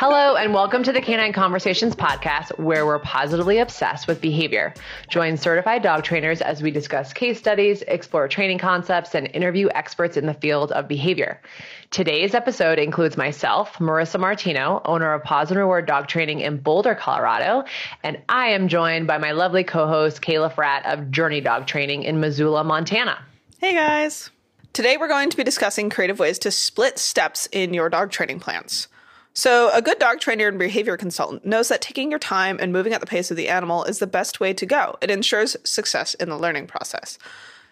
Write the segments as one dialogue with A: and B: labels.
A: Hello, and welcome to the Canine Conversations podcast, where we're positively obsessed with behavior. Join certified dog trainers as we discuss case studies, explore training concepts, and interview experts in the field of behavior. Today's episode includes myself, Marissa Martino, owner of Paws and Reward Dog Training in Boulder, Colorado, and I am joined by my lovely co host, Kayla Fratt of Journey Dog Training in Missoula, Montana.
B: Hey guys. Today we're going to be discussing creative ways to split steps in your dog training plans. So, a good dog trainer and behavior consultant knows that taking your time and moving at the pace of the animal is the best way to go. It ensures success in the learning process.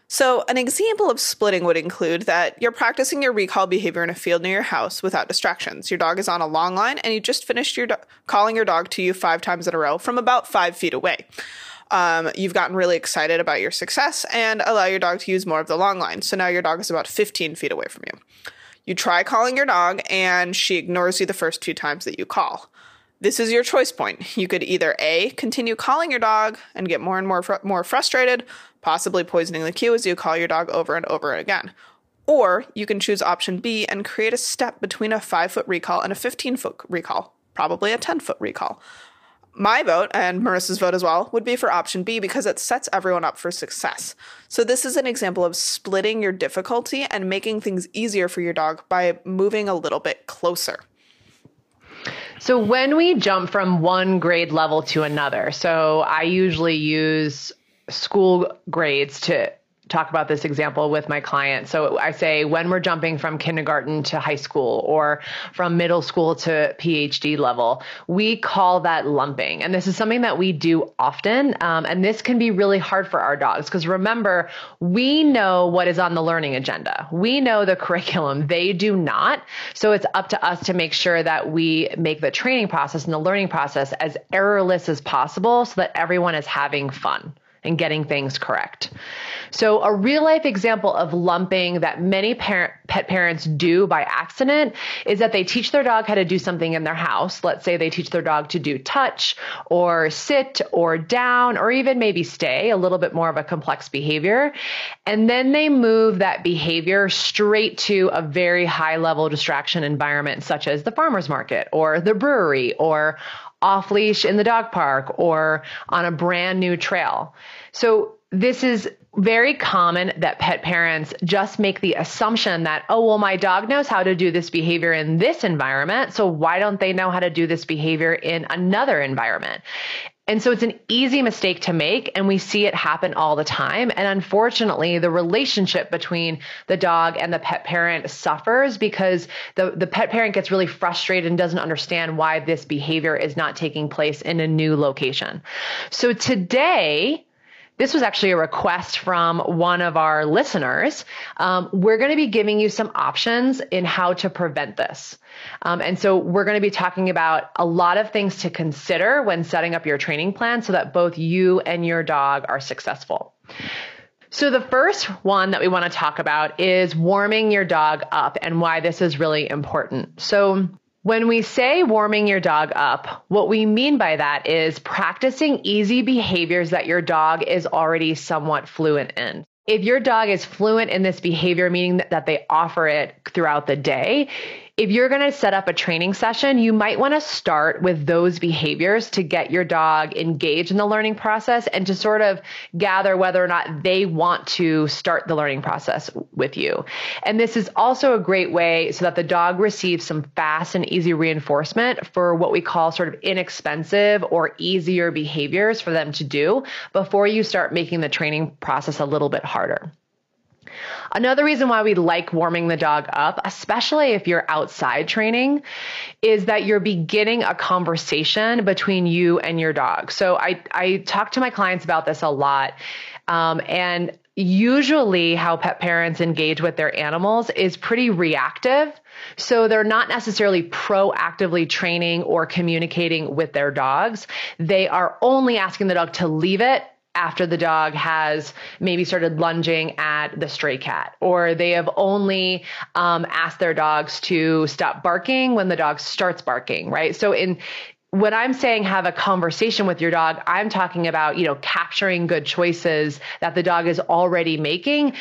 B: So, an example of splitting would include that you're practicing your recall behavior in a field near your house without distractions. Your dog is on a long line and you just finished your do- calling your dog to you five times in a row from about five feet away. Um, you've gotten really excited about your success and allow your dog to use more of the long line. So now your dog is about 15 feet away from you. You try calling your dog, and she ignores you the first two times that you call. This is your choice point. You could either A, continue calling your dog and get more and more fr- more frustrated, possibly poisoning the cue as you call your dog over and over again. Or you can choose option B and create a step between a 5 foot recall and a 15 foot recall, probably a 10 foot recall. My vote, and Marissa's vote as well, would be for option B because it sets everyone up for success. So, this is an example of splitting your difficulty and making things easier for your dog by moving a little bit closer.
A: So, when we jump from one grade level to another, so I usually use school grades to talk about this example with my client. So I say when we're jumping from kindergarten to high school or from middle school to PhD level, we call that lumping. And this is something that we do often. Um, and this can be really hard for our dogs because remember, we know what is on the learning agenda. We know the curriculum. They do not. So it's up to us to make sure that we make the training process and the learning process as errorless as possible so that everyone is having fun and getting things correct. So, a real life example of lumping that many parent, pet parents do by accident is that they teach their dog how to do something in their house. Let's say they teach their dog to do touch or sit or down or even maybe stay, a little bit more of a complex behavior. And then they move that behavior straight to a very high level distraction environment, such as the farmer's market or the brewery or off leash in the dog park or on a brand new trail. So this is very common that pet parents just make the assumption that, oh, well, my dog knows how to do this behavior in this environment. So why don't they know how to do this behavior in another environment? And so it's an easy mistake to make, and we see it happen all the time. And unfortunately, the relationship between the dog and the pet parent suffers because the, the pet parent gets really frustrated and doesn't understand why this behavior is not taking place in a new location. So today, this was actually a request from one of our listeners. Um, we're going to be giving you some options in how to prevent this. Um, and so we're going to be talking about a lot of things to consider when setting up your training plan so that both you and your dog are successful. So, the first one that we want to talk about is warming your dog up and why this is really important. So, when we say warming your dog up, what we mean by that is practicing easy behaviors that your dog is already somewhat fluent in. If your dog is fluent in this behavior, meaning that they offer it throughout the day, if you're going to set up a training session, you might want to start with those behaviors to get your dog engaged in the learning process and to sort of gather whether or not they want to start the learning process with you. And this is also a great way so that the dog receives some fast and easy reinforcement for what we call sort of inexpensive or easier behaviors for them to do before you start making the training process a little bit harder. Another reason why we like warming the dog up, especially if you're outside training, is that you're beginning a conversation between you and your dog. So I, I talk to my clients about this a lot. Um, and usually how pet parents engage with their animals is pretty reactive. So they're not necessarily proactively training or communicating with their dogs. They are only asking the dog to leave it after the dog has maybe started lunging at the stray cat, or they have only um, asked their dogs to stop barking when the dog starts barking, right? So in when I'm saying have a conversation with your dog, I'm talking about, you know, capturing good choices that the dog is already making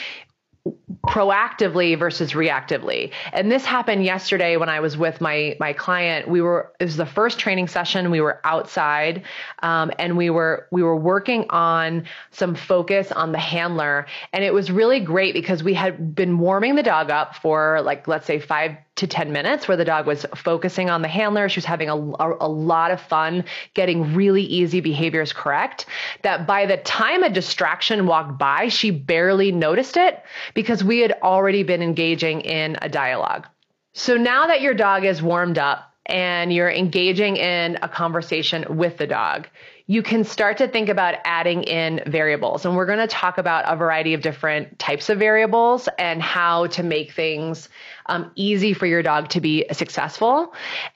A: proactively versus reactively. And this happened yesterday when I was with my my client. We were it was the first training session. We were outside, um, and we were we were working on some focus on the handler, and it was really great because we had been warming the dog up for like let's say five to 10 minutes where the dog was focusing on the handler. She was having a, a, a, lot of fun getting really easy behaviors correct. That by the time a distraction walked by, she barely noticed it because we had already been engaging in a dialogue. So now that your dog is warmed up and you're engaging in a conversation with the dog, you can start to think about adding in variables. And we're going to talk about a variety of different types of variables and how to make things um, easy for your dog to be successful.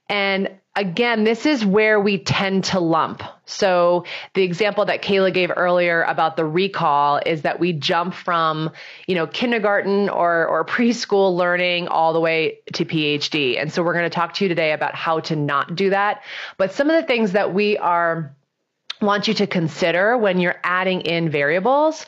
A: And again, this is where we tend to lump. So the example that Kayla gave earlier about the recall is that we jump from, you know, kindergarten or, or preschool learning all the way to PhD. And so we're going to talk to you today about how to not do that. But some of the things that we are want you to consider when you're adding in variables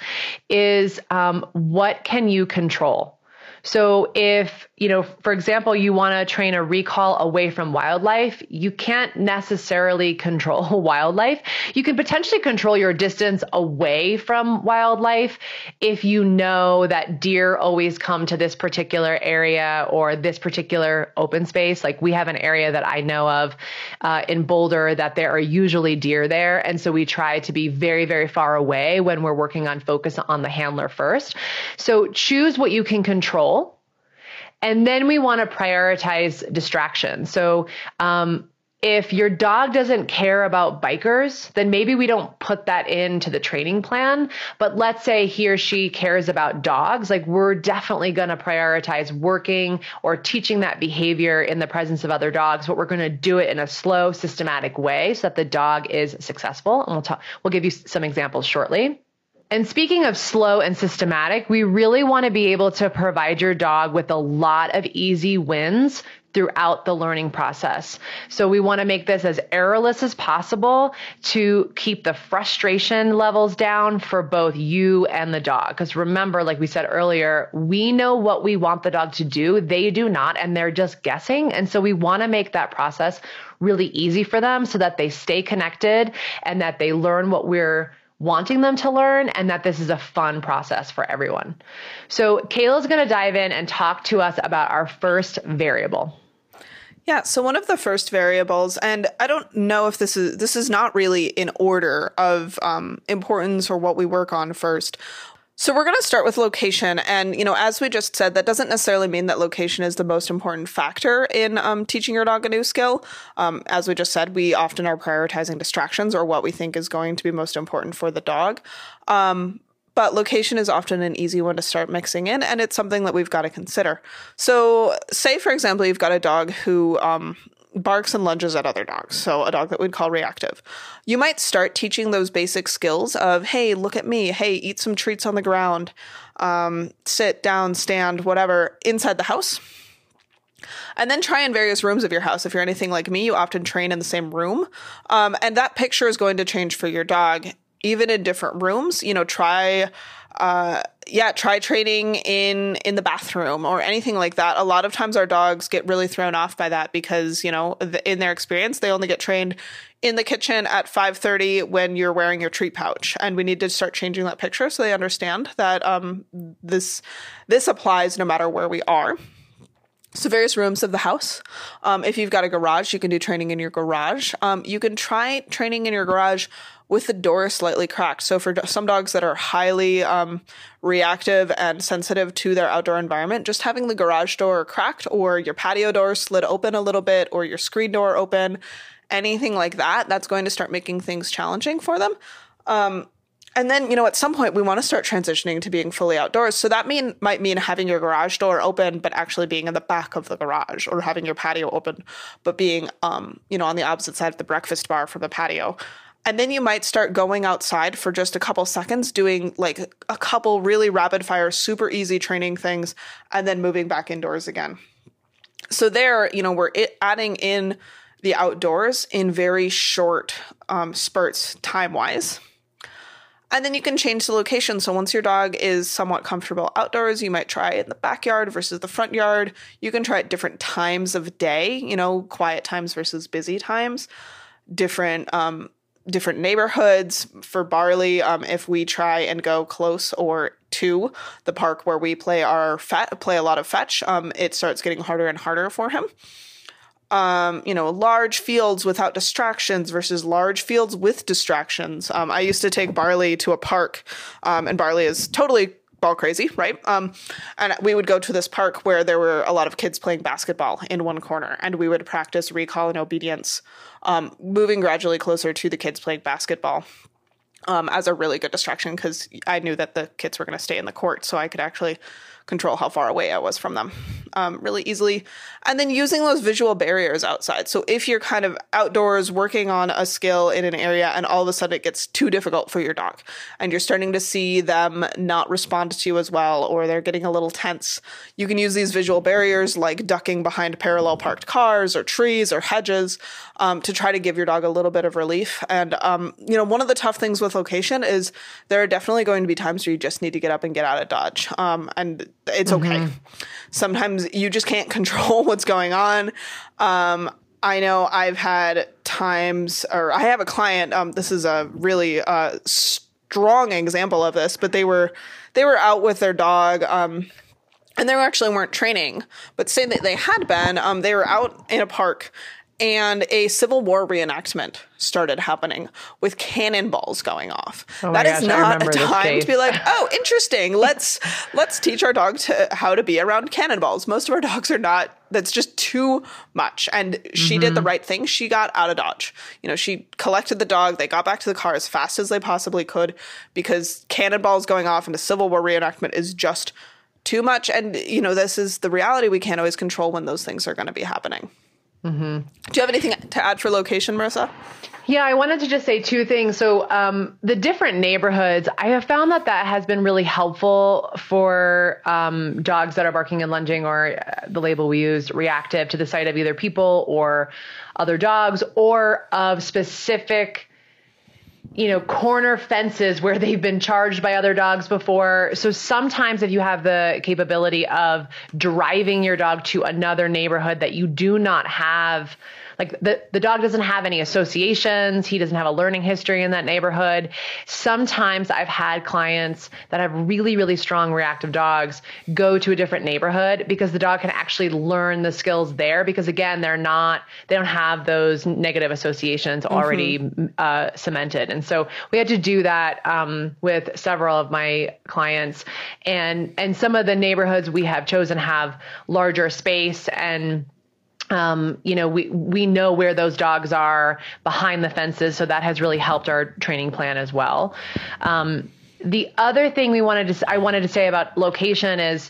A: is um, what can you control? So if, you know, for example, you want to train a recall away from wildlife, you can't necessarily control wildlife. You can potentially control your distance away from wildlife if you know that deer always come to this particular area or this particular open space. Like we have an area that I know of uh, in Boulder that there are usually deer there. And so we try to be very, very far away when we're working on focus on the handler first. So choose what you can control and then we want to prioritize distraction. So, um, if your dog doesn't care about bikers, then maybe we don't put that into the training plan. But let's say he or she cares about dogs, like we're definitely going to prioritize working or teaching that behavior in the presence of other dogs, but we're going to do it in a slow, systematic way so that the dog is successful. And we'll talk, we'll give you some examples shortly. And speaking of slow and systematic, we really want to be able to provide your dog with a lot of easy wins throughout the learning process. So we want to make this as errorless as possible to keep the frustration levels down for both you and the dog. Because remember, like we said earlier, we know what we want the dog to do. They do not, and they're just guessing. And so we want to make that process really easy for them so that they stay connected and that they learn what we're wanting them to learn and that this is a fun process for everyone. So, Kayla's going to dive in and talk to us about our first variable.
B: Yeah, so one of the first variables, and I don't know if this is this is not really in order of um, importance or what we work on first. So we're going to start with location, and you know, as we just said, that doesn't necessarily mean that location is the most important factor in um, teaching your dog a new skill. Um, as we just said, we often are prioritizing distractions or what we think is going to be most important for the dog. Um, but location is often an easy one to start mixing in, and it's something that we've got to consider. So, say for example, you've got a dog who um, barks and lunges at other dogs, so a dog that we'd call reactive. You might start teaching those basic skills of, hey, look at me, hey, eat some treats on the ground, um, sit down, stand, whatever, inside the house. And then try in various rooms of your house. If you're anything like me, you often train in the same room. Um, and that picture is going to change for your dog, even in different rooms. You know, try uh, yeah, try training in in the bathroom or anything like that. A lot of times our dogs get really thrown off by that because, you know, in their experience, they only get trained in the kitchen at 5:30 when you're wearing your treat pouch. And we need to start changing that picture so they understand that um, this this applies no matter where we are. So various rooms of the house. Um, if you've got a garage, you can do training in your garage. Um, you can try training in your garage with the door slightly cracked. So for some dogs that are highly um, reactive and sensitive to their outdoor environment, just having the garage door cracked or your patio door slid open a little bit or your screen door open, anything like that, that's going to start making things challenging for them. Um, and then, you know, at some point we want to start transitioning to being fully outdoors. So that mean might mean having your garage door open, but actually being in the back of the garage, or having your patio open, but being, um, you know, on the opposite side of the breakfast bar from the patio. And then you might start going outside for just a couple seconds, doing like a couple really rapid fire, super easy training things, and then moving back indoors again. So, there, you know, we're adding in the outdoors in very short um, spurts time wise. And then you can change the location. So once your dog is somewhat comfortable outdoors, you might try it in the backyard versus the front yard. You can try at different times of day, you know, quiet times versus busy times, different um, different neighborhoods for Barley. Um, if we try and go close or to the park where we play our fet- play a lot of fetch, um, it starts getting harder and harder for him um, you know, large fields without distractions versus large fields with distractions. Um, I used to take Barley to a park, um, and Barley is totally ball crazy, right? Um, and we would go to this park where there were a lot of kids playing basketball in one corner, and we would practice recall and obedience, um, moving gradually closer to the kids playing basketball. Um, as a really good distraction because I knew that the kids were going to stay in the court, so I could actually control how far away I was from them um, really easily. And then using those visual barriers outside. So if you're kind of outdoors working on a skill in an area and all of a sudden it gets too difficult for your dog and you're starting to see them not respond to you as well or they're getting a little tense, you can use these visual barriers like ducking behind parallel parked cars or trees or hedges um, to try to give your dog a little bit of relief. And, um, you know, one of the tough things with location is there are definitely going to be times where you just need to get up and get out of Dodge. Um, and it's okay. Mm-hmm. Sometimes you just can't control what's going on. Um, I know I've had times, or I have a client. Um, this is a really uh, strong example of this, but they were they were out with their dog. Um, and they actually weren't training, but say that they had been. Um, they were out in a park and a Civil War reenactment started happening with cannonballs going off.
A: Oh that gosh, is not a
B: time to be like, "Oh, interesting. Let's let's teach our dog to how to be around cannonballs." Most of our dogs are not that's just too much. And she mm-hmm. did the mm-hmm. right thing. She got out of Dodge. You know, she collected the dog. They got back to the car as fast as they possibly could because cannonballs going off in a Civil War reenactment is just too much. And, you know, this is the reality we can't always control when those things are going to be happening. Mm-hmm. Do you have anything to add for location, Marissa?
A: Yeah, I wanted to just say two things. So, um, the different neighborhoods, I have found that that has been really helpful for um, dogs that are barking and lunging, or uh, the label we use, reactive to the sight of either people or other dogs, or of specific you know, corner fences where they've been charged by other dogs before. So sometimes if you have the capability of driving your dog to another neighborhood that you do not have like the, the dog doesn't have any associations. He doesn't have a learning history in that neighborhood. Sometimes I've had clients that have really, really strong reactive dogs go to a different neighborhood because the dog can actually learn the skills there because again, they're not, they don't have those negative associations mm-hmm. already mm-hmm. uh, cemented. And so we had to do that um, with several of my clients and, and some of the neighborhoods we have chosen have larger space and um, you know, we we know where those dogs are behind the fences, so that has really helped our training plan as well. Um, the other thing we wanted to I wanted to say about location is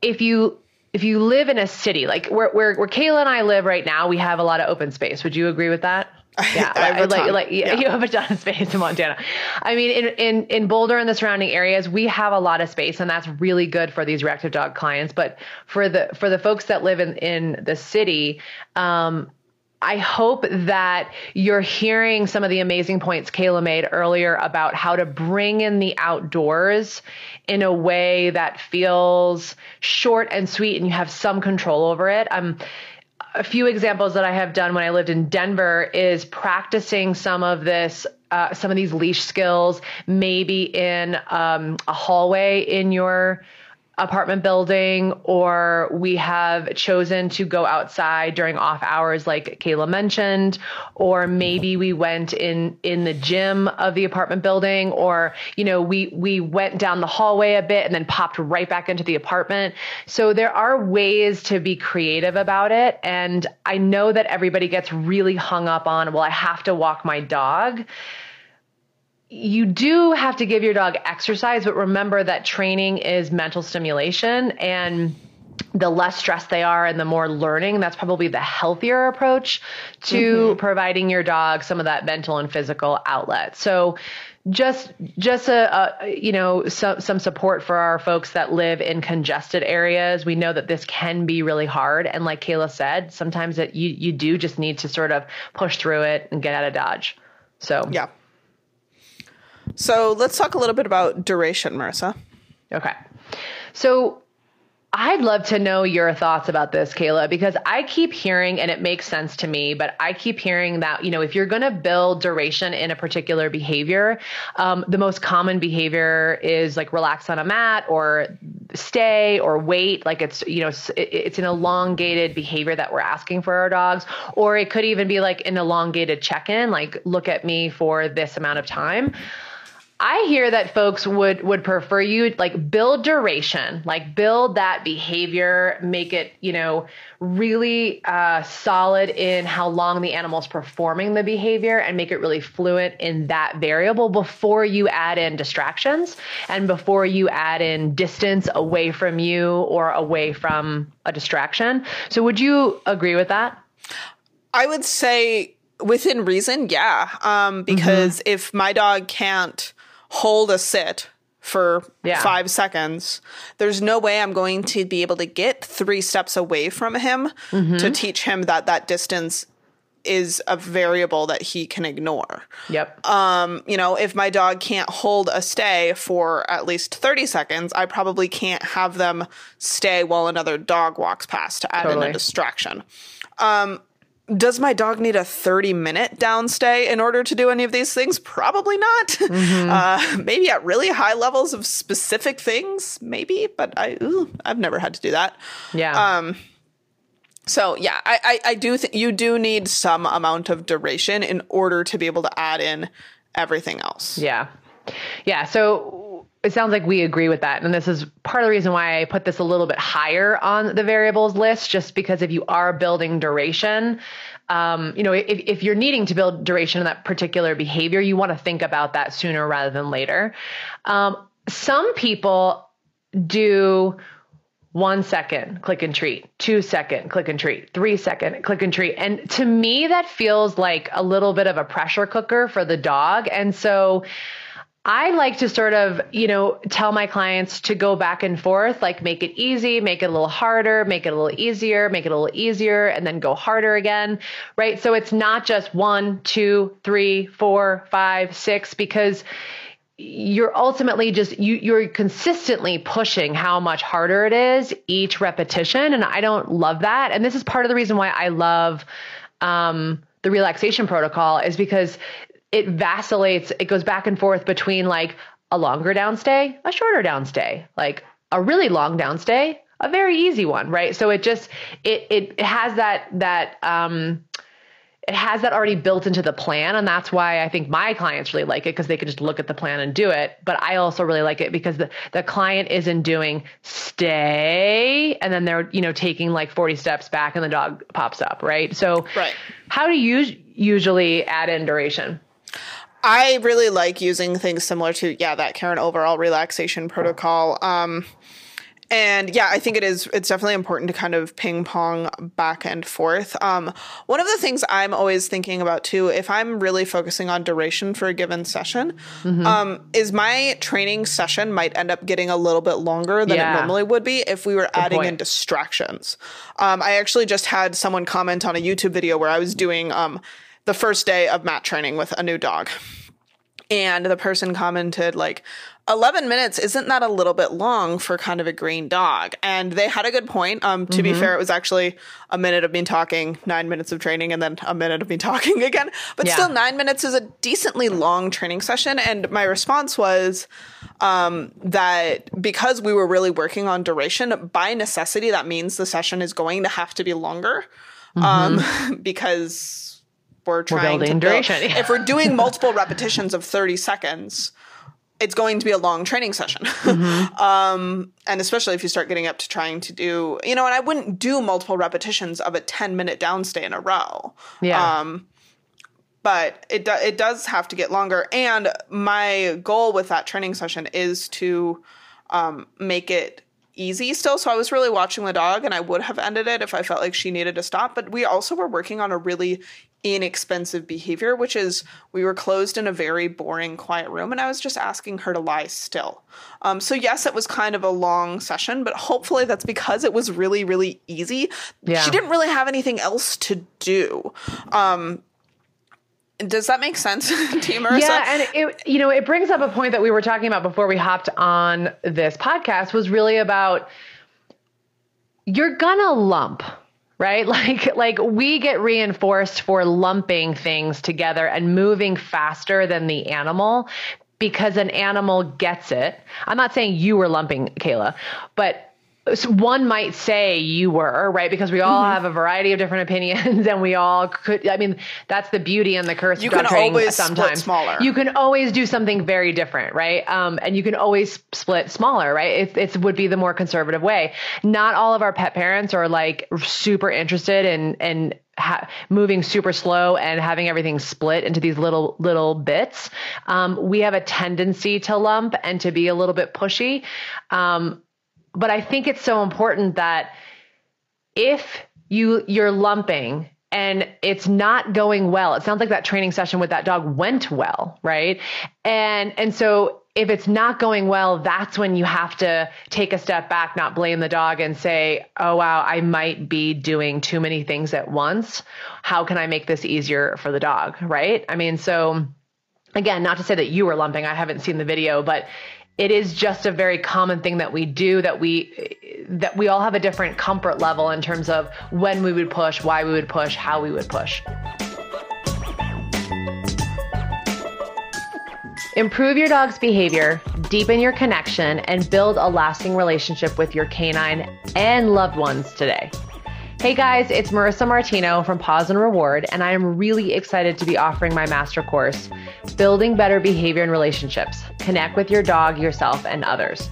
A: if you if you live in a city like where where where Kayla and I live right now, we have a lot of open space. Would you agree with that?
B: Yeah, I,
A: like like yeah. you have a ton of space in Montana. I mean, in in in Boulder and the surrounding areas, we have a lot of space, and that's really good for these reactive dog clients. But for the for the folks that live in in the city, um, I hope that you're hearing some of the amazing points Kayla made earlier about how to bring in the outdoors in a way that feels short and sweet and you have some control over it. Um, a few examples that I have done when I lived in Denver is practicing some of this uh, some of these leash skills, maybe in um, a hallway in your apartment building or we have chosen to go outside during off hours like Kayla mentioned or maybe we went in in the gym of the apartment building or you know we we went down the hallway a bit and then popped right back into the apartment. So there are ways to be creative about it and I know that everybody gets really hung up on well I have to walk my dog you do have to give your dog exercise, but remember that training is mental stimulation and the less stressed they are and the more learning, that's probably the healthier approach to mm-hmm. providing your dog some of that mental and physical outlet. So just just a, a, you know some some support for our folks that live in congested areas. We know that this can be really hard, and like Kayla said, sometimes that you you do just need to sort of push through it and get out of dodge. So
B: yeah, So let's talk a little bit about duration, Marissa.
A: Okay. So I'd love to know your thoughts about this, Kayla, because I keep hearing, and it makes sense to me, but I keep hearing that, you know, if you're going to build duration in a particular behavior, um, the most common behavior is like relax on a mat or stay or wait. Like it's, you know, it's an elongated behavior that we're asking for our dogs. Or it could even be like an elongated check in, like look at me for this amount of time. I hear that folks would would prefer you like build duration, like build that behavior, make it, you know, really uh, solid in how long the animal's performing the behavior and make it really fluent in that variable before you add in distractions and before you add in distance away from you or away from a distraction. So would you agree with that?
B: I would say within reason, yeah. Um, because mm-hmm. if my dog can't hold a sit for yeah. five seconds, there's no way I'm going to be able to get three steps away from him mm-hmm. to teach him that that distance is a variable that he can ignore.
A: Yep.
B: Um, you know, if my dog can't hold a stay for at least 30 seconds, I probably can't have them stay while another dog walks past to add totally. in a distraction. Um, does my dog need a 30 minute downstay in order to do any of these things? Probably not. Mm-hmm. Uh, maybe at really high levels of specific things, maybe, but I, ooh, I've never had to do that.
A: Yeah.
B: Um, so yeah, I, I, I do think you do need some amount of duration in order to be able to add in everything else.
A: Yeah. Yeah. So it sounds like we agree with that. And this is part of the reason why I put this a little bit higher on the variables list, just because if you are building duration, um, you know, if, if you're needing to build duration in that particular behavior, you want to think about that sooner rather than later. Um, some people do one second, click and treat, two second, click and treat, three second, click and treat. And to me, that feels like a little bit of a pressure cooker for the dog. And so, I like to sort of, you know, tell my clients to go back and forth, like make it easy, make it a little harder, make it a little easier, make it a little easier, and then go harder again, right? So it's not just one, two, three, four, five, six, because you're ultimately just you you're consistently pushing how much harder it is each repetition and i don't love that and this is part of the reason why i love um, the relaxation protocol is because it vacillates, it goes back and forth between like a longer downstay, a shorter downstay, like a really long downstay, a very easy one, right? So it just it it has that that um it has that already built into the plan and that's why i think my clients really like it because they can just look at the plan and do it but i also really like it because the, the client isn't doing stay and then they're you know taking like 40 steps back and the dog pops up right so
B: right.
A: how do you usually add in duration
B: I really like using things similar to yeah that Karen Overall relaxation protocol. Um, and yeah, I think it is. It's definitely important to kind of ping pong back and forth. Um, one of the things I'm always thinking about too, if I'm really focusing on duration for a given session, mm-hmm. um, is my training session might end up getting a little bit longer than yeah. it normally would be if we were Good adding point. in distractions. Um, I actually just had someone comment on a YouTube video where I was doing um, the first day of mat training with a new dog. And the person commented, like, 11 minutes, isn't that a little bit long for kind of a green dog? And they had a good point. Um, to mm-hmm. be fair, it was actually a minute of me talking, nine minutes of training, and then a minute of me talking again. But yeah. still, nine minutes is a decently long training session. And my response was um, that because we were really working on duration, by necessity, that means the session is going to have to be longer. Mm-hmm. Um, because we're trying we're to duration. Build, if we're doing multiple repetitions of 30 seconds, it's going to be a long training session. Mm-hmm. um, and especially if you start getting up to trying to do, you know, and I wouldn't do multiple repetitions of a 10 minute downstay in a row.
A: Yeah.
B: Um, but it, do, it does have to get longer. And my goal with that training session is to um, make it easy still. So I was really watching the dog and I would have ended it if I felt like she needed to stop. But we also were working on a really inexpensive behavior, which is we were closed in a very boring, quiet room, and I was just asking her to lie still. Um, so, yes, it was kind of a long session, but hopefully that's because it was really, really easy. Yeah. She didn't really have anything else to do. Um, Does that make sense to you, Marissa?
A: Yeah, and it you know, it brings up a point that we were talking about before we hopped on this podcast was really about you're gonna lump, right? Like like we get reinforced for lumping things together and moving faster than the animal because an animal gets it. I'm not saying you were lumping, Kayla, but one might say you were right? Because we all mm-hmm. have a variety of different opinions and we all could i mean that's the beauty and the curse
B: you
A: of
B: can always sometimes.
A: smaller. You can always do something very different right? Um, and you can always split smaller right? It, it would be the more conservative way. Not all of our pet parents are like super interested in in Ha- moving super slow and having everything split into these little little bits. Um, we have a tendency to lump and to be a little bit pushy. Um, but I think it's so important that if you you're lumping and it's not going well it sounds like that training session with that dog went well right? And and so if it's not going well that's when you have to take a step back not blame the dog and say oh wow i might be doing too many things at once. How can i make this easier for the dog? Right? I mean so again not to say that you were lumping i haven't seen the video but it is just a very common thing that we do that we that we all have a different comfort level in terms of when we would push, why we would push, how we would push. Improve your dog's behavior, deepen your connection, and build a lasting relationship with your canine and loved ones today. Hey guys, it's Marissa Martino from Paws and Reward, and I am really excited to be offering my master course, Building Better Behavior and Relationships Connect with Your Dog, Yourself, and Others.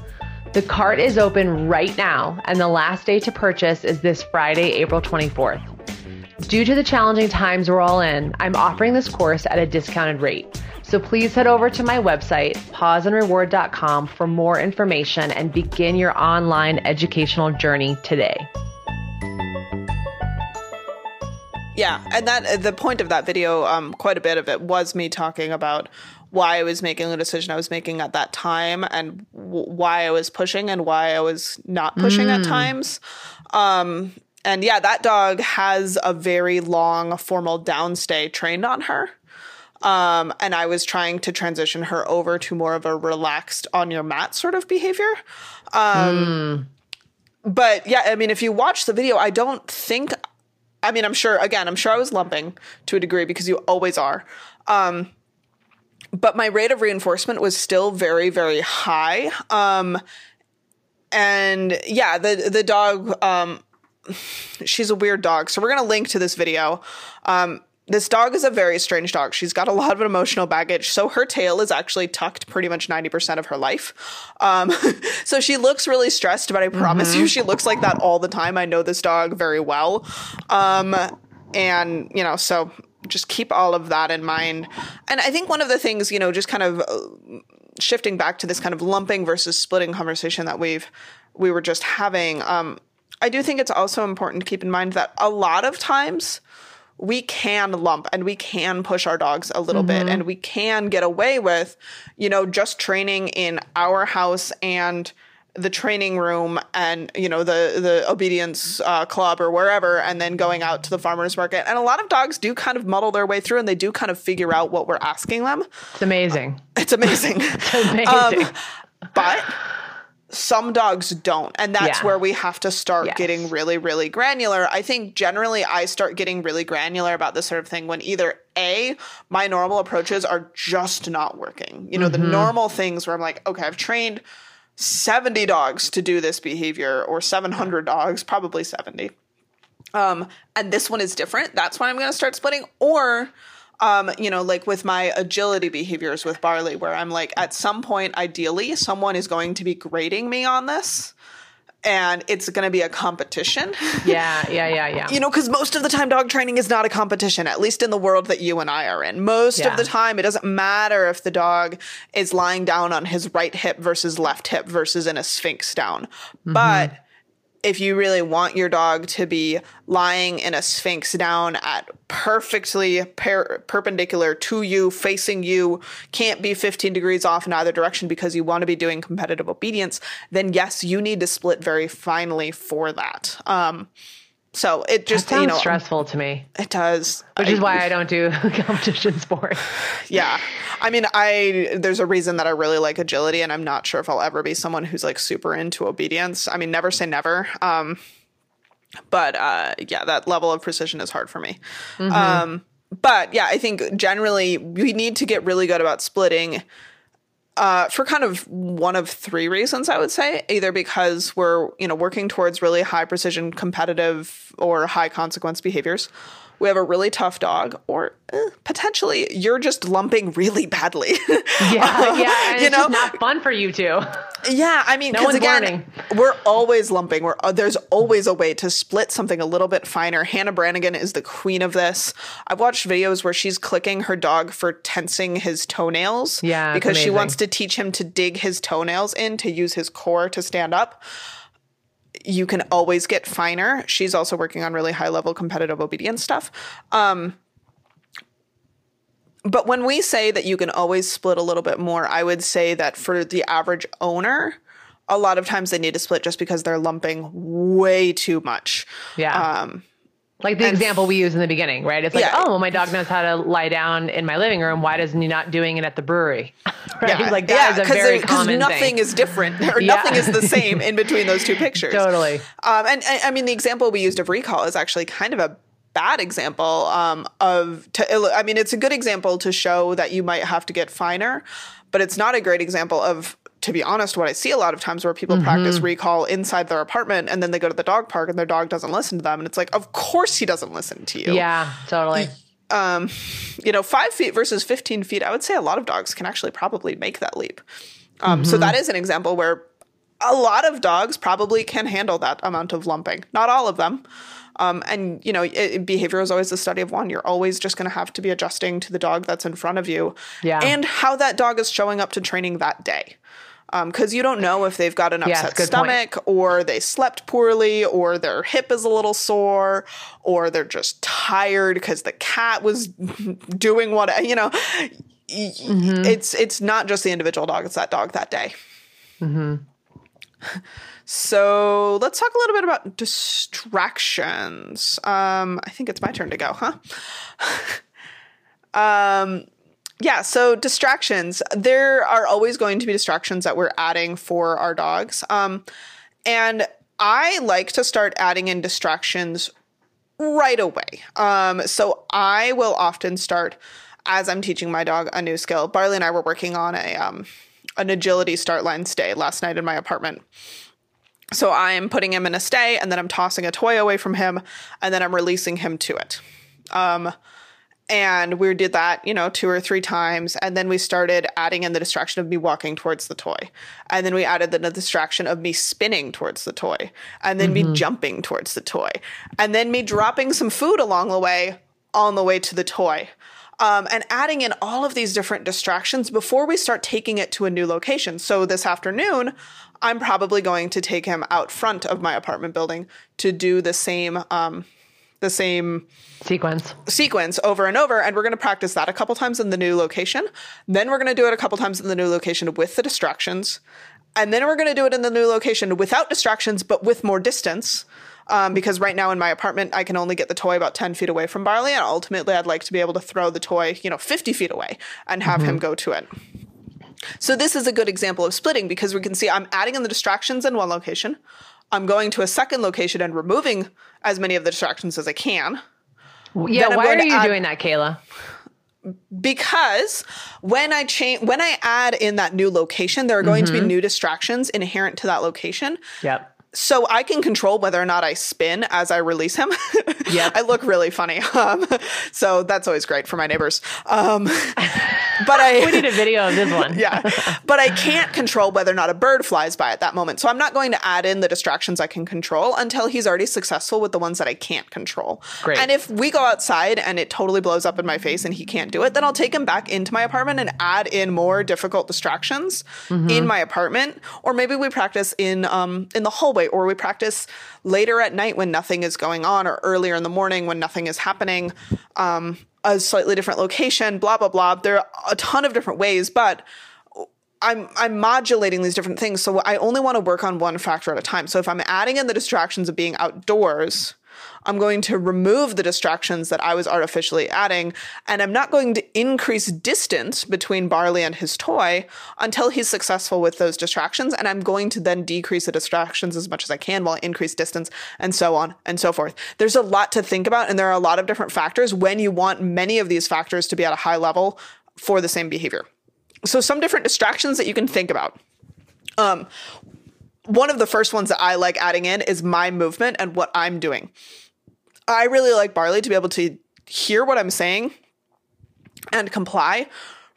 A: The cart is open right now, and the last day to purchase is this Friday, April 24th. Due to the challenging times we're all in, I'm offering this course at a discounted rate. So please head over to my website, pawsandreward.com, for more information and begin your online educational journey today.
B: Yeah, and that the point of that video, um, quite a bit of it was me talking about why I was making the decision I was making at that time, and w- why I was pushing and why I was not pushing mm. at times. Um, and yeah, that dog has a very long formal downstay trained on her. Um, and I was trying to transition her over to more of a relaxed on your mat sort of behavior. Um, mm. But yeah, I mean, if you watch the video, I don't think I mean, I'm sure, again, I'm sure I was lumping to a degree because you always are. Um, but my rate of reinforcement was still very, very high. Um, and yeah, the, the dog, um, she's a weird dog. So we're going to link to this video. Um, this dog is a very strange dog. She's got a lot of emotional baggage. So her tail is actually tucked pretty much 90% of her life. Um, so she looks really stressed, but I promise mm-hmm. you, she looks like that all the time. I know this dog very well. Um, and, you know, so just keep all of that in mind. And I think one of the things, you know, just kind of uh, shifting back to this kind of lumping versus splitting conversation that we've, we were just having, um, I do think it's also important to keep in mind that a lot of times, we can lump and we can push our dogs a little mm-hmm. bit and we can get away with, you know, just training in our house and the training room and you know the the obedience uh, club or wherever and then going out to the farmers market. And a lot of dogs do kind of muddle their way through and they do kind of figure out what we're asking them.
A: It's amazing.
B: Uh, it's amazing.
A: It's amazing. Um,
B: but some dogs don't and that's yeah. where we have to start yes. getting really really granular i think generally i start getting really granular about this sort of thing when either a my normal approaches are just not working you know mm-hmm. the normal things where i'm like okay i've trained 70 dogs to do this behavior or 700 dogs probably 70 um, and this one is different that's why i'm going to start splitting or um, you know, like with my agility behaviors with barley, where I'm like, at some point, ideally, someone is going to be grading me on this and it's going to be a competition.
A: Yeah, yeah, yeah, yeah.
B: you know, because most of the time, dog training is not a competition, at least in the world that you and I are in. Most yeah. of the time, it doesn't matter if the dog is lying down on his right hip versus left hip versus in a sphinx down. Mm-hmm. But if you really want your dog to be lying in a sphinx down at perfectly per- perpendicular to you, facing you, can't be 15 degrees off in either direction because you want to be doing competitive obedience, then yes, you need to split very finely for that. Um, So it just
A: Sounds
B: you know
A: stressful to me,
B: it does.
A: which is why I don't do competition sports.
B: Yeah. I mean, I there's a reason that I really like agility and I'm not sure if I'll ever be someone who's like super into obedience. I mean, never say never. Um but uh yeah, that level of precision is hard for me. Um but yeah, I think generally we need to get really good about splitting uh, for kind of one of three reasons, I would say. Either because we're, you know, working towards really high precision, competitive, or high consequence behaviors. We have a really tough dog, or eh, potentially you're just lumping really badly.
A: Yeah, yeah, and
B: You
A: it's
B: know?
A: just not fun for you too.
B: Yeah, I mean, because
A: one's
B: again,
A: learning.
B: we're always lumping. We're uh, there's always a way to split something a little bit finer. Hannah Branigan is the queen of this. I've watched videos where she's clicking her dog for tensing his toenails.
A: Yeah,
B: because she wants to teach him to dig his toenails in to use his core to stand up. You can always get finer. She's also working on really high level competitive obedience stuff. Um, but when we say that you can always split a little bit more, I would say that for the average owner, a lot of times they need to split just because they're lumping way too much.
A: Yeah.
B: Um,
A: Like the example we used in the beginning, right? It's like,
B: Yeah.
A: oh, well, my dog knows how to lie down in my living room. Why doesn't he not doing it at the brewery? right? like that is a very common
B: nothing
A: thing.
B: is different or
A: Yeah.
B: nothing is the same in between those two pictures.
A: Totally.
B: Um, and, and I mean, the example we used of recall is actually kind of a bad example um, of. To, I mean, it's a good example to show that you might have to get finer, but it's not a great example of. To be honest, what I see a lot of times where people practice
A: Mm-hmm.
B: recall inside their apartment and then they go to the dog park and their dog doesn't listen to them. And it's like, of course he doesn't listen to you.
A: Yeah, totally.
B: Um, You know, five feet versus 15 feet, I would say a lot of dogs can actually probably make that leap. Um, So that is an example where a lot of dogs probably can handle that amount of lumping. Not all of them. Um, and you know, it, behavior is always the study of one. You're always just going to have to be adjusting to the dog that's in front of you,
A: Yeah.
B: and how that dog is showing up to training that day. Because you don't know if they've got an upset
A: good point.
B: stomach, or they slept poorly, or their hip is a little sore, or they're just tired because the cat was doing what you know.
A: Mm-hmm.
B: It's it's not just the individual dog; it's that dog that day. So let's talk a little bit about distractions. Um, I think it's my turn to go, huh? um, yeah, so distractions. There are always going to be distractions that we're adding for our dogs. Um, and I like to start adding in distractions right away. Um, so I will often start as I'm teaching my dog a new skill. Barley and I were working on a um, an agility start line stay last night in my apartment. So I'm putting him in a stay, and then I'm tossing a toy away from him, and then I'm releasing him to it. Um, and we did that, you know, two or three times. And then we started adding in the distraction of me walking towards the toy. And then we added the distraction of me spinning towards the toy. And then me jumping towards the toy. And then me dropping some food along the way on the way to the toy. Um, and adding in all of these different distractions before we start taking it to a new location. So this afternoon, I'm probably going to take him out front of my apartment building to do the same, um, the same
A: Sequence.
B: sequence over and over and we're going to practice that a couple times in the new location. Then we're going to do it a couple times in the new location with the distractions. And then we're going to do it in the new location without distractions but with more distance. Um, because right now in my apartment i can only get the toy about 10 feet away from barley and ultimately i'd like to be able to throw the toy you know 50 feet away and have him go to it so this is a good example of splitting because we can see i'm adding in the distractions in one location i'm going to a second location and removing as many of the distractions as i can
A: Yeah, why are you
B: add-
A: doing that, Kayla?
B: because when I change when I add in that new location, there are going to be mm-hmm. new distractions inherent to that location.
A: Yep.
B: So I can control whether or not I spin as I release him.
A: Yeah,
B: I look really funny. Um, so that's always great for my neighbors. Um, but I
A: We need a video of this one.
B: yeah. But I can't control whether or not a bird flies by at that moment. So I'm not going to add in the distractions I can control until he's already successful with the ones that I can't control.
A: Great.
B: And if we go outside and it totally blows up in my face and he can't do it, then I'll take him back into my apartment and add in more difficult distractions in my apartment. Or maybe we practice in um in the hallway or we practice later at night when nothing is going on or earlier in the morning when nothing is happening. Um a slightly different location, blah blah blah. There are a ton of different ways, but I'm I'm modulating these different things. So I only want to work on one factor at a time. So if I'm adding in the distractions of being outdoors, I'm going to remove the distractions that I was artificially adding, and I'm not going to increase distance between Barley and his toy until he's successful with those distractions. And I'm going to then decrease the distractions as much as I can while I increase distance and so on and so forth. There's a lot to think about, and there are a lot of different factors when you want many of these factors to be at a high level for the same behavior. So, some different distractions that you can think about. Um, one of the first ones that I like adding in is my movement and what I'm doing. I really like Barley to be able to hear what I'm saying and comply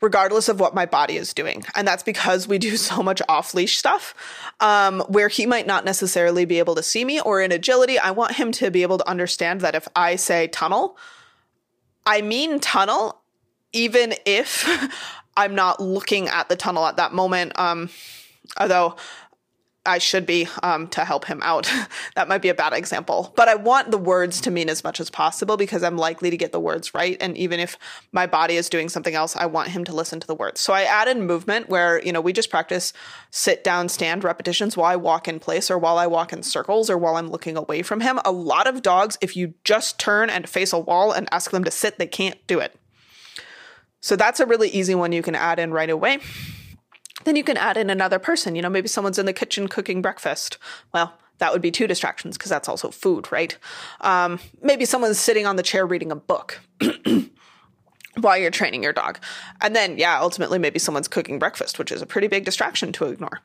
B: regardless of what my body is doing. And that's because we do so much off leash stuff um, where he might not necessarily be able to see me or in agility. I want him to be able to understand that if I say tunnel, I mean tunnel, even if I'm not looking at the tunnel at that moment. Um, although I should be um, to help him out. that might be a bad example, but I want the words to mean as much as possible because I'm likely to get the words right. And even if my body is doing something else, I want him to listen to the words. So I added movement where, you know, we just practice sit down, stand repetitions while I walk in place or while I walk in circles or while I'm looking away from him. A lot of dogs, if you just turn and face a wall and ask them to sit, they can't do it. So that's a really easy one you can add in right away then you can add in another person. You know, maybe someone's in the kitchen cooking breakfast. Well, that would be two distractions because that's also food, right? Um, maybe someone's sitting on the chair reading a book. while you're training your dog. And then, yeah, ultimately, maybe someone's cooking breakfast, which is a pretty big distraction to ignore.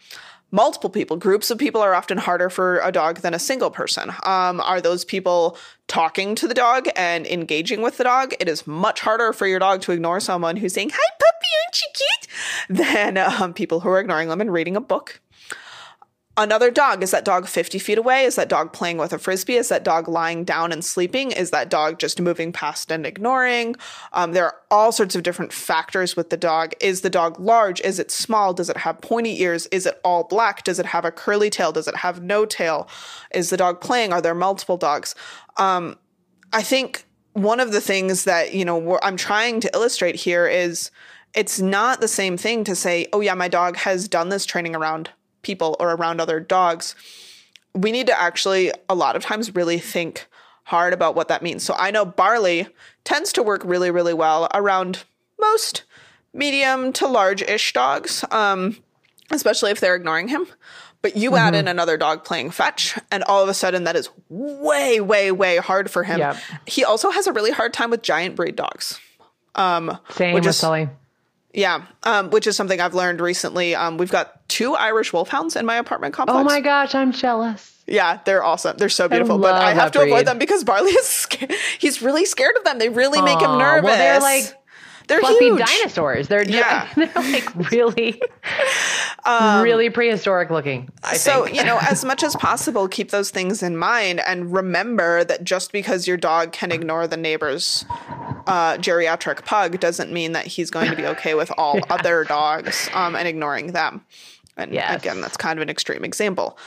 B: Multiple people, groups of people are often harder for a dog than a single person. Um, are those people talking to the dog and engaging with the dog? It is much harder for your dog to ignore someone who's saying, Hi, puppy, aren't you cute? than um, people who are ignoring them and reading a book another dog. Is that dog 50 feet away? Is that dog playing with a frisbee? Is that dog lying down and sleeping? Is that dog just moving past and ignoring? Um, there are all sorts of different factors with the dog. Is the dog large? Is it small? Does it have pointy ears? Is it all black? Does it have a curly tail? Does it have no tail? Is the dog playing? Are there multiple dogs? Um, i think one of the things that you know i'm trying to illustrate here is it's not the same thing to say oh yeah my dog has done this training around people or around other dogs, we need to actually, a lot of times, really think hard about what that means. So I know barley tends to work really, really well around most medium to large ish dogs, um, especially if they're ignoring him. But you mm-hmm. add in another dog playing fetch, and all of a sudden that is way, way, way hard for him. Yep. He also has a really hard time with giant breed dogs.
A: Um, Same with is, Sully.
B: Yeah, um, which is something I've learned recently. Um, we've got two Irish wolfhounds in my apartment complex.
A: Oh my gosh, I'm jealous.
B: Yeah, they're awesome. They're so beautiful, I but I have to breed. avoid them because Barley is scared. he's really scared of them. They really Aww, make him nervous. Well,
A: they're like they're fluffy huge. dinosaurs. They're yeah. they're like really, um, really prehistoric looking. I
B: so
A: think.
B: you know, as much as possible, keep those things in mind and remember that just because your dog can ignore the neighbor's uh, geriatric pug doesn't mean that he's going to be okay with all yeah. other dogs um, and ignoring them. And yes. again, that's kind of an extreme example.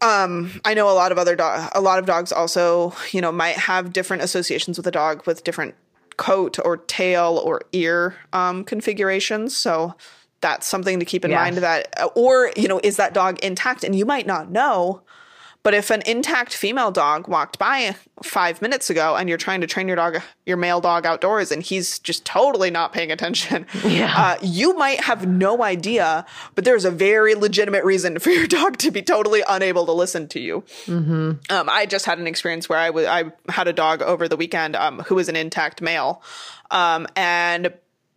B: Um, I know a lot of other do- a lot of dogs also, you know, might have different associations with a dog with different coat or tail or ear um, configurations. So that's something to keep in mind that, or, you know, is that dog intact? And you might not know. But if an intact female dog walked by five minutes ago and you're trying to train your dog, your male dog outdoors, and he's just totally not paying attention, yeah. Uh, you might have no idea, but there's a very legitimate reason for your dog to be totally unable to listen to you. Mm-hmm. Um, I just had an experience where I, w- I had a dog over the weekend um, who was an intact male. Um, and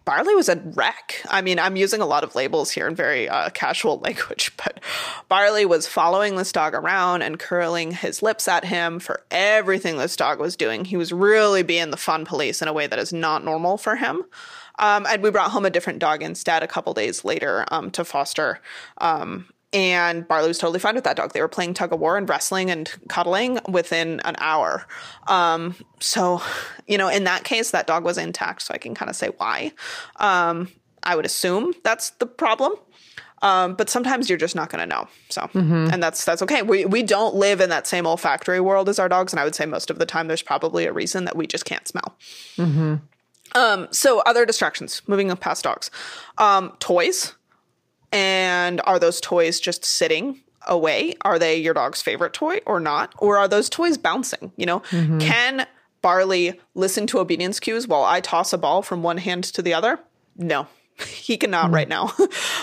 B: Barley was a wreck. I mean, I'm using a lot of labels here in very uh, casual language, but Barley was following this dog around and curling his lips at him for everything this dog was doing. He was really being the fun police in a way that is not normal for him. Um, and we brought home a different dog instead a couple days later um, to foster. Um, and Barley was totally fine with that dog. They were playing tug of war and wrestling and cuddling within an hour. Um, so, you know, in that case, that dog was intact. So I can kind of say why. Um, I would assume that's the problem. Um, but sometimes you're just not going to know. So, mm-hmm. and that's that's okay. We we don't live in that same olfactory world as our dogs, and I would say most of the time there's probably a reason that we just can't smell. Mm-hmm. Um, so other distractions. Moving past dogs, um, toys and are those toys just sitting away? Are they your dog's favorite toy or not? Or are those toys bouncing? You know, can Barley listen to obedience cues while I toss a ball from one hand to the other? No, he cannot right now.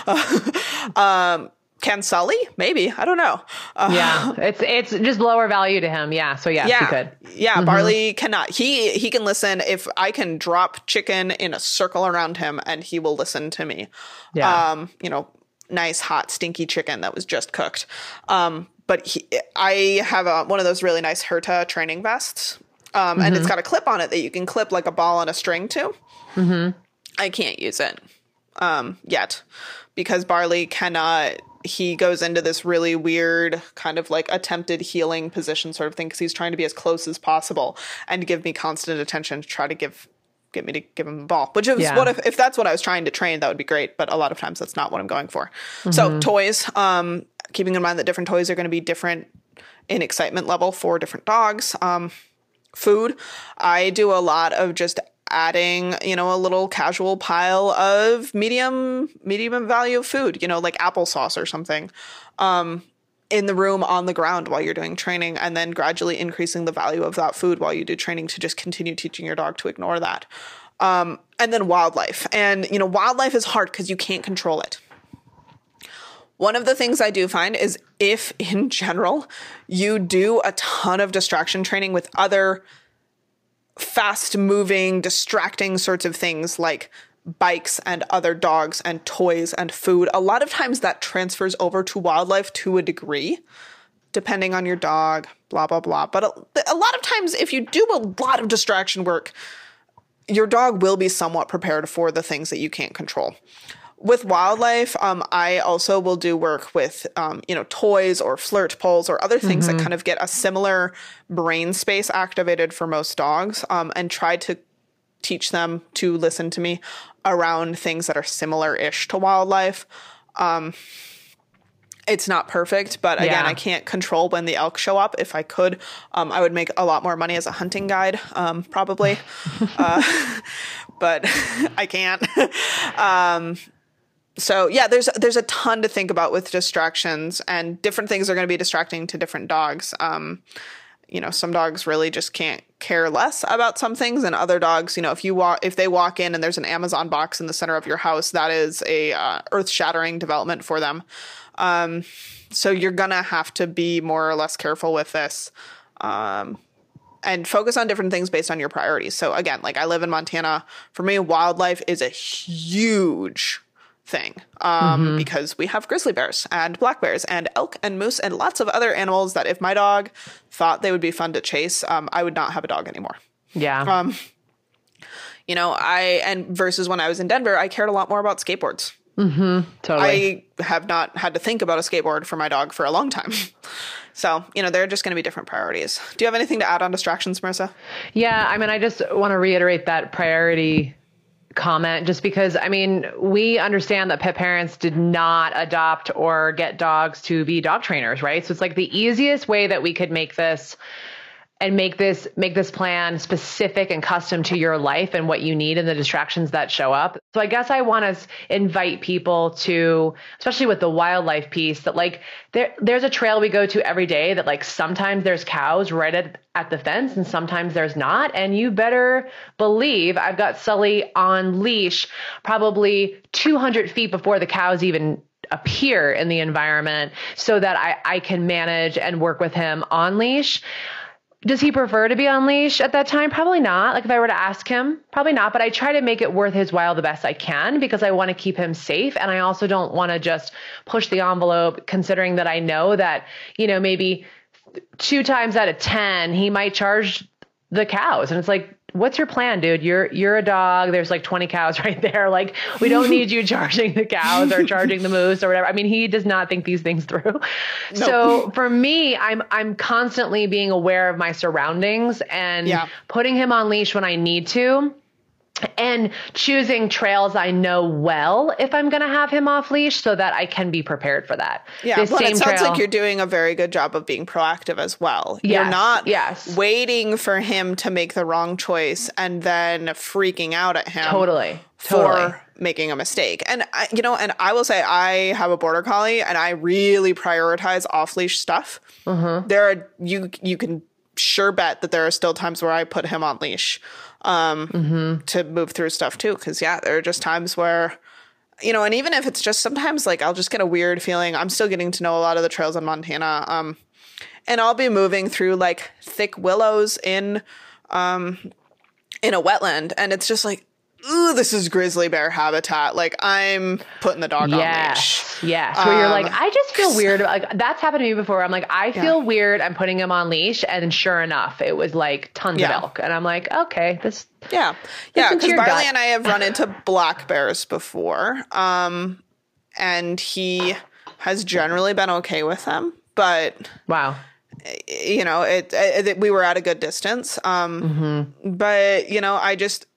B: um, can Sully? Maybe. I don't know. Uh,
A: Yeah, it's it's just lower value to him. Yeah, so yes,
B: yeah,
A: he could.
B: yeah. Barley cannot. He he can listen if I can drop chicken in a circle around him, and he will listen to me.
A: Yeah.
B: Um, you know, nice hot stinky chicken that was just cooked. Um, but he, I have a, one of those really nice Hurtta training vests, um, and it's got a clip on it that you can clip like a ball on a string to. I can't use it um, yet because Barley cannot. He goes into this really weird kind of like attempted heeling position sort of thing because he's trying to be as close as possible and give me constant attention to try to give get me to give him the ball. Which is
A: Yeah.
B: what if, if that's what I was trying to train, that would be great. But a lot of times that's not what I'm going for. So toys, um, keeping in mind that different toys are going to be different in excitement level for different dogs. Um, food. I do a lot of just adding, you know, a little casual pile of medium medium value food, you know, like applesauce or something. Um in the room on the ground while you're doing training and then gradually increasing the value of that food while you do training to just continue teaching your dog to ignore that. Um and then wildlife. And you know, wildlife is hard cuz you can't control it. One of the things I do find is if in general you do a ton of distraction training with other fast moving, distracting sorts of things like bikes and other dogs and toys and food, a lot of times that transfers over to wildlife to a degree, depending on your dog, blah, blah, blah. But a, a lot of times, if you do a lot of distraction work, your dog will be somewhat prepared for the things that you can't control. With wildlife, um, I also will do work with, um, you know, toys or flirt poles or other things that kind of get a similar brain space activated for most dogs, um, and try to teach them to listen to me around things that are similar-ish to wildlife. Um, it's not perfect, but again,
A: Yeah.
B: I can't control when the elk show up. If I could, um, I would make a lot more money as a hunting guide, um, probably. uh, but I can't. So yeah, there's there's a ton to think about with distractions, and different things are going to be distracting to different dogs. Um, you know, some dogs really just can't care less about some things, and other dogs, you know, if you walk if they walk in and there's an Amazon box in the center of your house, that is a uh, earth shattering development for them. Um, so you're gonna have to be more or less careful with this. Um, and focus on different things based on your priorities. So again, like I live in Montana, for me, wildlife is a huge thing um, because we have grizzly bears and black bears and elk and moose and lots of other animals that if my dog thought they would be fun to chase, um, I would not have a dog anymore.
A: Yeah.
B: Um, You know, I and versus when I was in Denver, I cared a lot more about skateboards.
A: totally.
B: I have not had to think about a skateboard for my dog for a long time. So, you know, they're just going to be different priorities. Do you have anything to add on distractions, Marissa?
A: Yeah, I mean, I just want to reiterate that priority comment just because, I mean, we understand that pet parents did not adopt or get dogs to be dog trainers, right? So it's like the easiest way that we could make this and make this make this plan specific and custom to your life and what you need and the distractions that show up. So I guess I want to invite people to especially with the wildlife piece that like there there's a trail we go to every day that like sometimes there's cows right at, at the fence and sometimes there's not and you better believe I've got Sully on leash probably 200 feet before the cows even appear in the environment so that I, I can manage and work with him on leash. Does he prefer to be on leash at that time? Probably not. Like if I were to ask him, probably not. But I try to make it worth his while the best I can because I want to keep him safe. And I also don't want to just push the envelope, considering that I know that, you know, maybe two times out of 10, he might charge the cows. And it's like, what's your plan, dude? You're you're a dog. There's like 20 cows right there. Like we don't need you charging the cows or charging the moose or whatever. I mean, he does not think these things through. So for me, I'm I'm constantly being aware of my surroundings and
B: Yeah.
A: putting him on leash when I need to. And choosing trails I know well if I'm going to have him off leash so that I can be prepared for that.
B: Yeah,
A: This
B: well, it sounds
A: trail-
B: like you're doing a very good job of being proactive as well. you're not
A: yes.
B: waiting for him to make the wrong choice and then freaking out at him
A: Totally. Totally.
B: for making a mistake. And I, you know, and I will say I have a border collie and I really prioritize off leash stuff. Mm-hmm. There are you you can sure bet that there are still times where I put him on leash um to move through stuff too cuz yeah, there are just times where you know, and even if it's just sometimes like I'll just get a weird feeling. I'm still getting to know a lot of the trails in Montana. Um and I'll be moving through like thick willows in um in a wetland and it's just like ooh this is grizzly bear habitat like i'm putting the dog on leash
A: Yes. Yes. Where you're like,
B: Um,
A: I just feel weird. Like that's happened to me before. I'm like, I feel weird. I'm putting him on leash. And sure enough, it was like tons
B: Yeah.
A: of elk. And I'm like, okay, this,
B: yeah yeah
A: Listen
B: because
A: your
B: barley
A: gut.
B: and i have run into black bears before um and he has generally been okay with them but
A: wow.
B: you know it, it we were at a good distance um but you know i just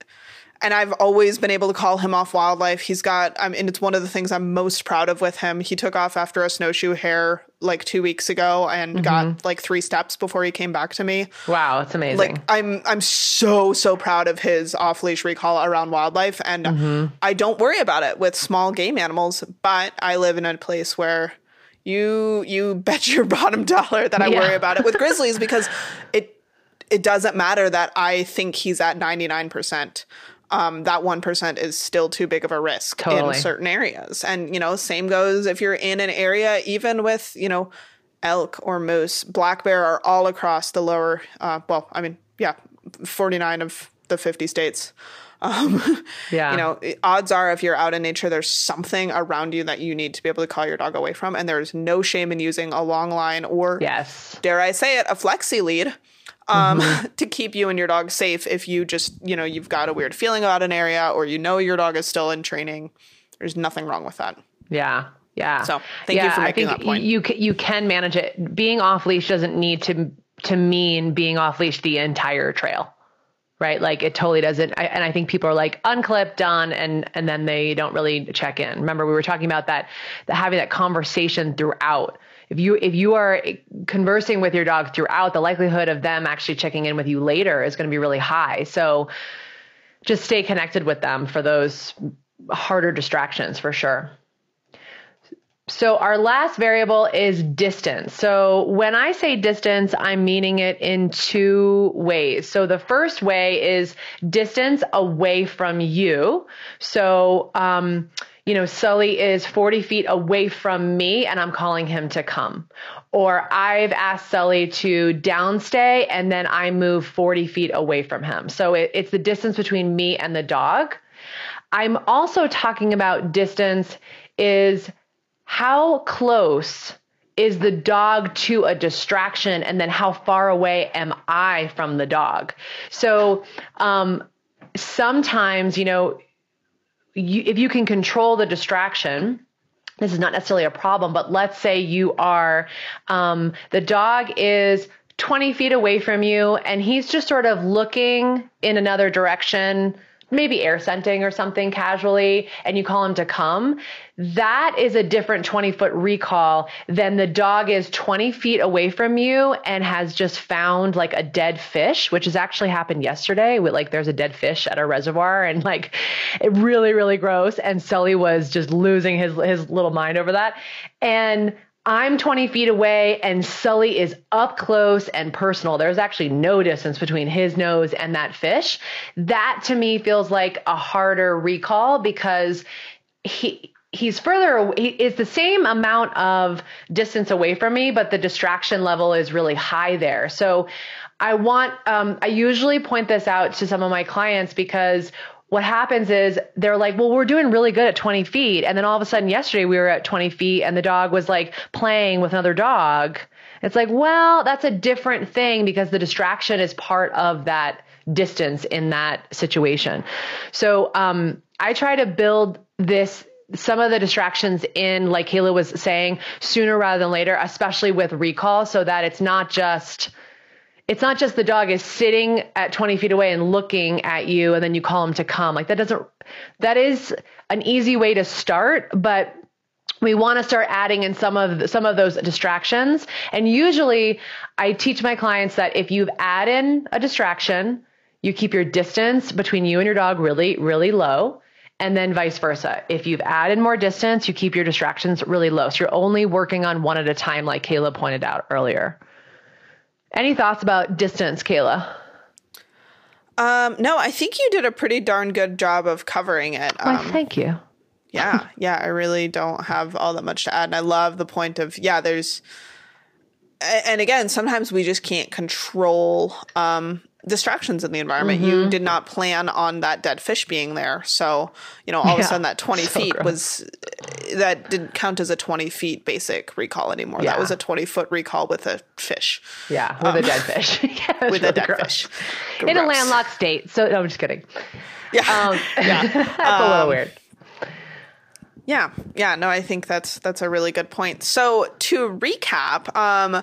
B: and I've always been able to call him off wildlife. He's got, um, I mean, it's one of the things I'm most proud of with him. He took off after a snowshoe hare like two weeks ago and mm-hmm. got like three steps before he came back to me.
A: Wow. It's amazing.
B: Like I'm, I'm so so proud of his off leash recall around wildlife, and mm-hmm. I don't worry about it with small game animals. But I live in a place where you you bet your bottom dollar that I
A: Yeah.
B: worry about it with grizzlies because it it doesn't matter that I think he's at 99%. Um, that 1% is still too big of a risk
A: Totally.
B: in certain areas. And, you know, same goes if you're in an area, even with, you know, elk or moose, black bear are all across the lower, uh, well, I mean, yeah, 49 of the 50 states. Um,
A: Yeah.
B: You know, odds are if you're out in nature, there's something around you that you need to be able to call your dog away from. And there's no shame in using a long line or
A: yes.
B: dare I say it, a flexi lead um,
A: Mm-hmm.
B: to keep you and your dog safe if you just, you know, you've got a weird feeling about an area or you know your dog is still in training. There's nothing wrong with that.
A: Yeah. Yeah.
B: So, thank you
A: yeah,
B: for
A: I
B: making
A: think
B: that point.
A: You you can manage it. Being off leash doesn't need to to mean being off leash the entire trail. Right? Like it totally doesn't. I, and I think people are like unclip, done, and and then they don't really check in. Remember, we were talking about that, the, having that conversation throughout. If you if you are conversing with your dog throughout, the likelihood of them actually checking in with you later is going to be really high. So just stay connected with them for those harder distractions for sure. So our last variable is distance. So when I say distance, I'm meaning it in two ways. So the first way is distance away from you. So, um, you know, Sully is 40 feet away from me and I'm calling him to come. Or I've asked Sully to downstay and then I move 40 feet away from him. So it, it's the distance between me and the dog. I'm also talking about distance is how close is the dog to a distraction and then how far away am I from the dog? So um, sometimes, you know, you, if you can control the distraction, this is not necessarily a problem, but let's say you are, um, the dog is 20 feet away from you and he's just sort of looking in another direction, maybe air scenting or something casually, and you call him to come. That is a different 20 foot recall than the dog is 20 feet away from you and has just found like a dead fish, which has actually happened yesterday with like there's a dead fish at a reservoir and like it really, really gross. And Sully was just losing his his little mind over that. And I'm 20 feet away and Sully is up close and personal. There's actually no distance between his nose and that fish. That to me feels like a harder recall because he he's further he is the same amount of distance away from me but the distraction level is really high there so i want um, i usually point this out to some of my clients because what happens is they're like well we're doing really good at 20 feet. And then all of a sudden yesterday we were at 20 feet and the dog was like playing with another dog. It's like well that's a different thing because the distraction is part of that distance in that situation. So um, i try to build this some of the distractions in, like Kayla was saying, sooner rather than later, especially with recall, so that it's not just it's not just the dog is sitting at 20 feet away and looking at you and then you call him to come. Like that doesn't that is an easy way to start, but we want to start adding in some of some of those distractions. And usually I teach my clients that if you've add in a distraction, you keep your distance between you and your dog really really low And then vice versa. If you've added more distance, you keep your distractions really low. So you're only working on one at a time, like Kayla pointed out earlier. Any thoughts about distance, Kayla?
B: Um, no, I think you did a pretty darn good job of covering it. Um,
A: Why, thank you.
B: yeah, yeah, I really don't have all that much to add. And I love the point of, yeah, there's, and again, sometimes we just can't control um, distractions in the environment.
A: Mm-hmm.
B: You did not plan on that dead fish being there. So, you know, all of a sudden that 20
A: so
B: feet
A: gross.
B: was, that didn't count as a 20 feet basic recall anymore. That was a 20 foot recall with a fish.
A: Yeah, with a dead fish. yeah,
B: Um, With a dead
A: gross.
B: fish.
A: In a landlocked state. So, no, I'm just kidding.
B: Yeah.
A: Um,
B: yeah.
A: That's a little weird.
B: Yeah, yeah, no, I think that's that's a really good point. So to recap, um,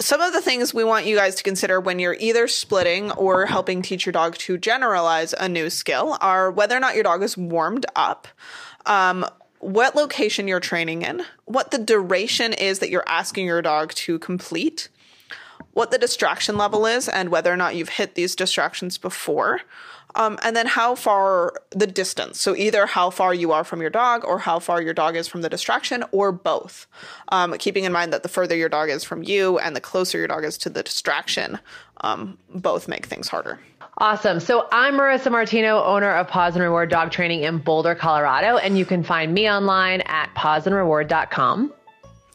B: some of the things we want you guys to consider when you're either splitting or helping teach your dog to generalize a new skill are whether or not your dog is warmed up, um, what location you're training in, what the duration is that you're asking your dog to complete, what the distraction level is, and whether or not you've hit these distractions before. Um, and then how far the distance. So either how far you are from your dog or how far your dog is from the distraction or both. Um, keeping in mind that the further your dog is from you and the closer your dog is to the distraction, um, both make things harder.
A: Awesome. So I'm Marissa Martino, owner of Paws and Reward Dog Training in Boulder, Colorado, and you can find me online at pawsandreward.com.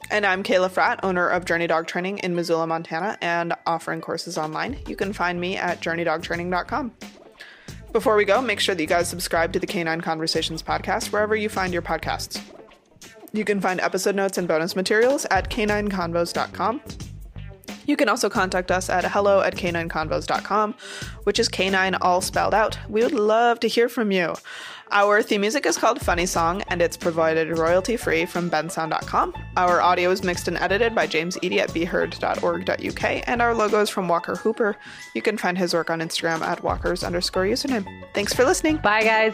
B: And I'm Kayla Fratt, owner of Journey Dog Training in Missoula, Montana, and offering courses online. You can find me at journeydogtraining.com. Before we go, make sure that you guys subscribe to the Canine Conversations podcast wherever you find your podcasts. You can find episode notes and bonus materials at canineconvos.com. You can also contact us at hello at canineconvos.com, which is canine all spelled out. We would love to hear from you. Our theme music is called Funny Song, and it's provided royalty free from bensound.com. Our audio is mixed and edited by James Eady at beheard.org.uk, and our logo is from Walker Hooper. You can find his work on Instagram at walkers underscore username. Thanks for listening.
A: Bye, guys.